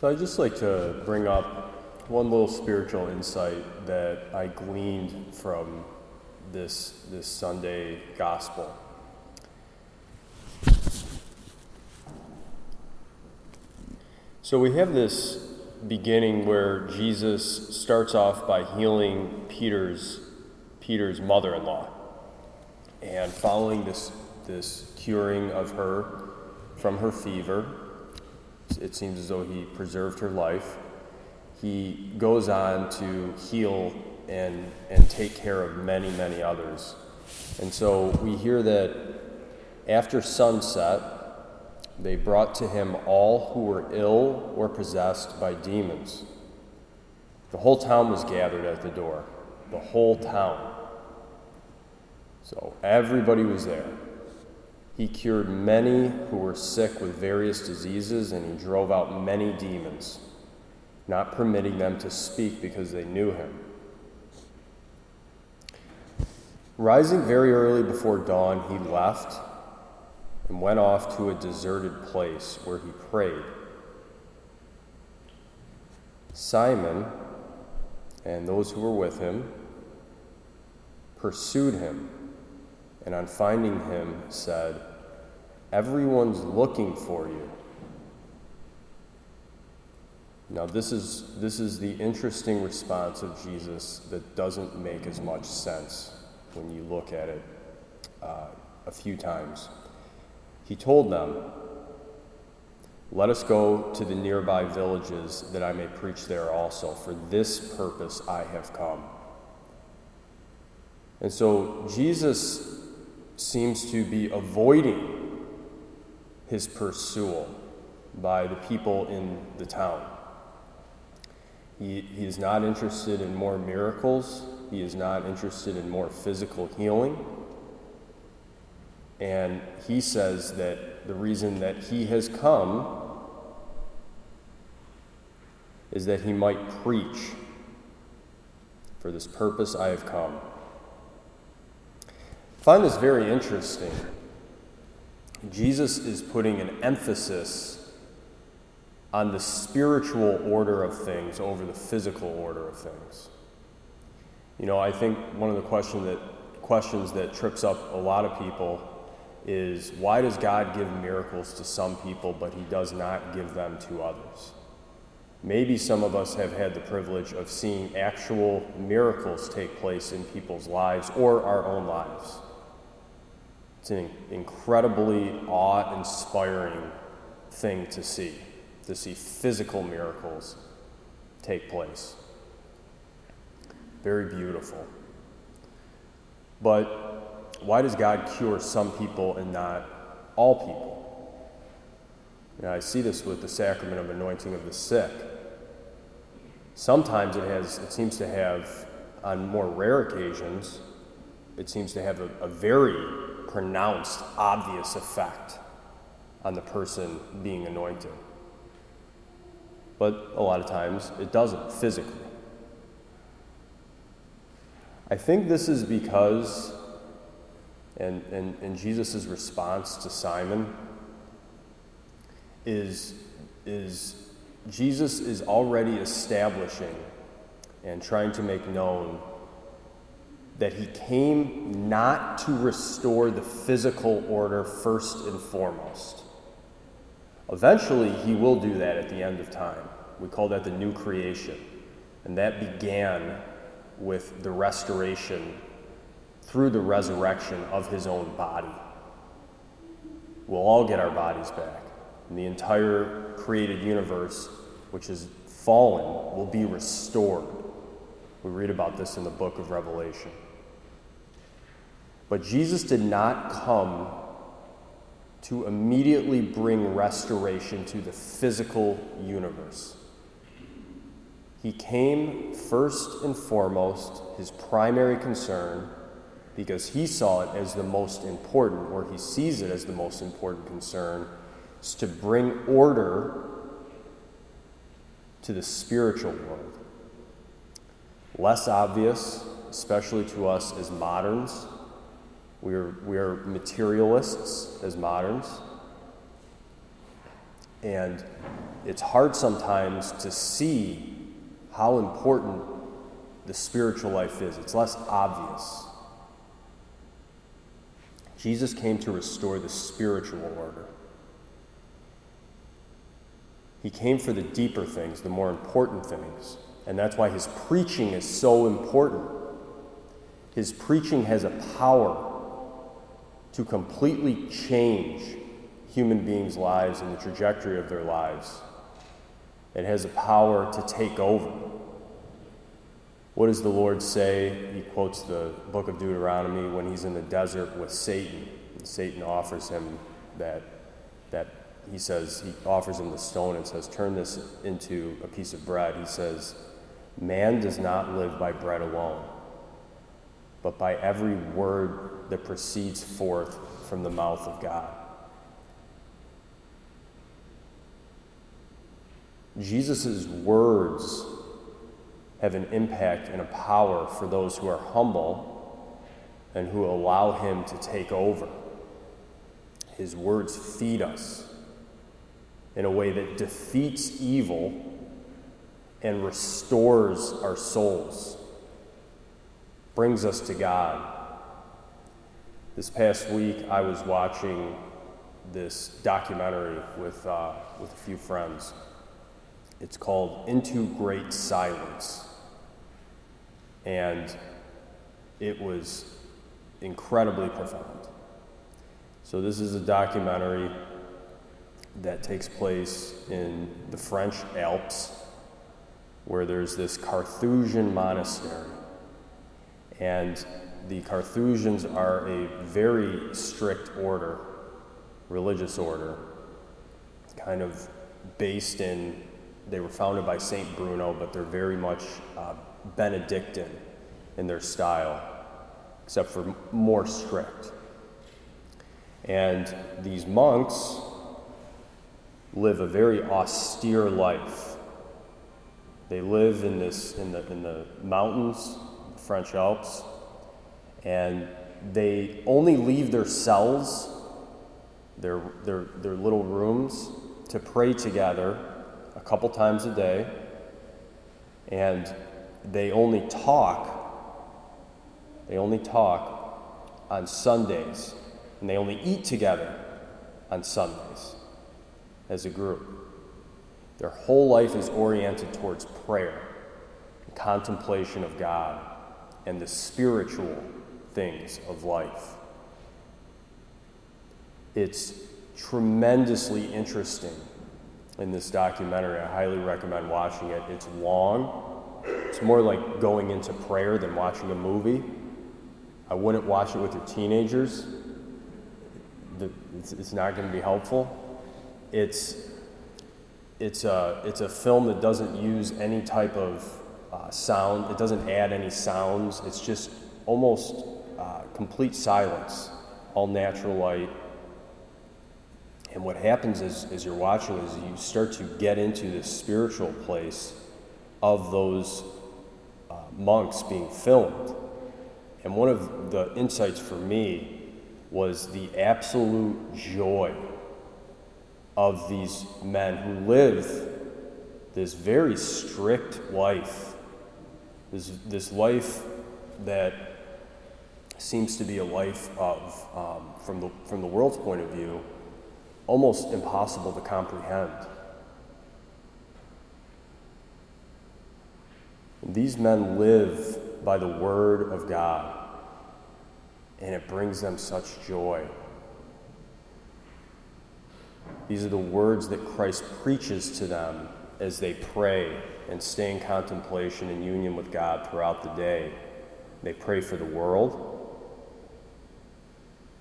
So I'd just like to bring up one little spiritual insight that I gleaned from this, this Sunday gospel. So we have this beginning where Jesus starts off by healing Peter's Peter's mother-in-law. And following this this curing of her from her fever, it seems as though he preserved her life. He goes on to heal and, and take care of many, many others. And so we hear that after sunset, they brought to him all who were ill or possessed by demons. The whole town was gathered at the door. The whole town. So everybody was there. He cured many who were sick with various diseases, and he drove out many demons, not permitting them to speak because they knew him. Rising very early before dawn, he left and went off to a deserted place where he prayed. Simon and those who were with him pursued him, and on finding him said, Everyone's looking for you. Now, this is, this is the interesting response of Jesus that doesn't make as much sense when you look at it uh, a few times. He told them, Let us go to the nearby villages that I may preach there also. For this purpose I have come. And so Jesus seems to be avoiding his pursuit by the people in the town. He, he is not interested in more miracles, he is not interested in more physical healing. And he says that the reason that he has come is that he might preach. For this purpose I have come. I find this very interesting Jesus is putting an emphasis on the spiritual order of things over the physical order of things. You know, I think one of the question that, questions that trips up a lot of people is why does God give miracles to some people, but He does not give them to others? Maybe some of us have had the privilege of seeing actual miracles take place in people's lives or our own lives. It's an incredibly awe inspiring thing to see, to see physical miracles take place. Very beautiful. But why does God cure some people and not all people? You know, I see this with the sacrament of anointing of the sick. Sometimes it has, it seems to have, on more rare occasions, it seems to have a, a very pronounced, obvious effect on the person being anointed. But a lot of times it doesn't physically. I think this is because, and, and, and Jesus' response to Simon is, is Jesus is already establishing and trying to make known that he came not to restore the physical order first and foremost. Eventually, he will do that at the end of time. We call that the new creation. And that began with the restoration through the resurrection of his own body. We'll all get our bodies back. And the entire created universe, which is fallen, will be restored. We read about this in the book of Revelation. But Jesus did not come to immediately bring restoration to the physical universe. He came first and foremost, his primary concern, because he saw it as the most important, or he sees it as the most important concern, is to bring order to the spiritual world. Less obvious, especially to us as moderns, we are, we are materialists as moderns. And it's hard sometimes to see how important the spiritual life is. It's less obvious. Jesus came to restore the spiritual order. He came for the deeper things, the more important things. And that's why his preaching is so important. His preaching has a power to completely change human beings' lives and the trajectory of their lives. It has a power to take over. What does the Lord say? He quotes the book of Deuteronomy when he's in the desert with Satan. And Satan offers him that, that he says, he offers him the stone and says, Turn this into a piece of bread. He says, Man does not live by bread alone, but by every word that proceeds forth from the mouth of God. Jesus' words have an impact and a power for those who are humble and who allow Him to take over. His words feed us in a way that defeats evil and restores our souls, brings us to God. This past week, I was watching this documentary with, uh, with a few friends. It's called Into Great Silence. And it was incredibly profound. So, this is a documentary that takes place in the French Alps, where there's this Carthusian monastery. And the Carthusians are a very strict order, religious order, kind of based in, they were founded by St. Bruno, but they're very much uh, Benedictine in their style, except for more strict. And these monks live a very austere life. They live in, this, in, the, in the mountains, French Alps, and they only leave their cells, their, their, their little rooms, to pray together a couple times a day, and they only talk. They only talk on Sundays, and they only eat together on Sundays as a group. Their whole life is oriented towards prayer, and contemplation of God, and the spiritual things of life. It's tremendously interesting in this documentary. I highly recommend watching it. It's long, it's more like going into prayer than watching a movie. I wouldn't watch it with your teenagers, it's not going to be helpful. It's, it's, a, it's a film that doesn't use any type of uh, sound, it doesn't add any sounds. It's just almost uh, complete silence, all natural light. And what happens is, as you're watching is you start to get into this spiritual place of those uh, monks being filmed. And one of the insights for me was the absolute joy of these men who live this very strict life, this, this life that seems to be a life of, um, from, the, from the world's point of view, almost impossible to comprehend. These men live by the Word of God, and it brings them such joy. These are the words that Christ preaches to them as they pray and stay in contemplation and union with God throughout the day. They pray for the world,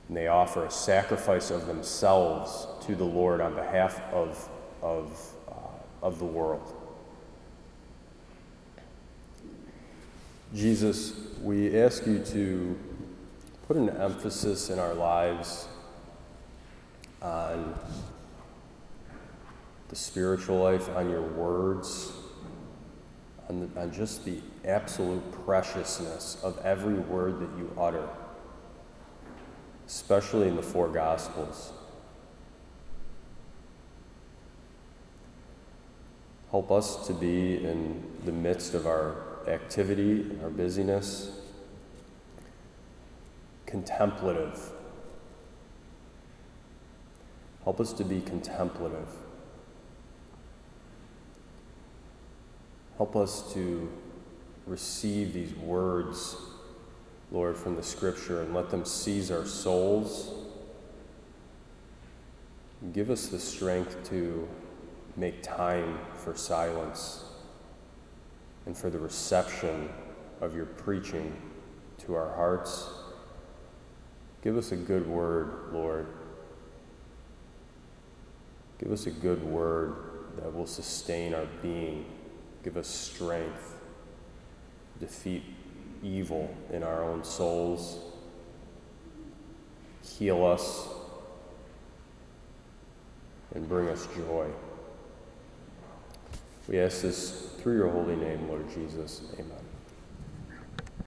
and they offer a sacrifice of themselves to the Lord on behalf of, of, uh, of the world. Jesus, we ask you to put an emphasis in our lives on the spiritual life, on your words, on, the, on just the absolute preciousness of every word that you utter especially in the four Gospels. Help us to be in the midst of our activity, our busyness, contemplative. Help us to be contemplative. Help us to receive these words, Lord, from the scripture and let them seize our souls. Give us the strength to make time for silence and for the reception of your preaching to our hearts. Give us a good word, Lord. Give us a good word that will sustain our being. Give us strength, defeat evil in our own souls, heal us, and bring us joy. We ask this through your holy name, Lord Jesus. Amen.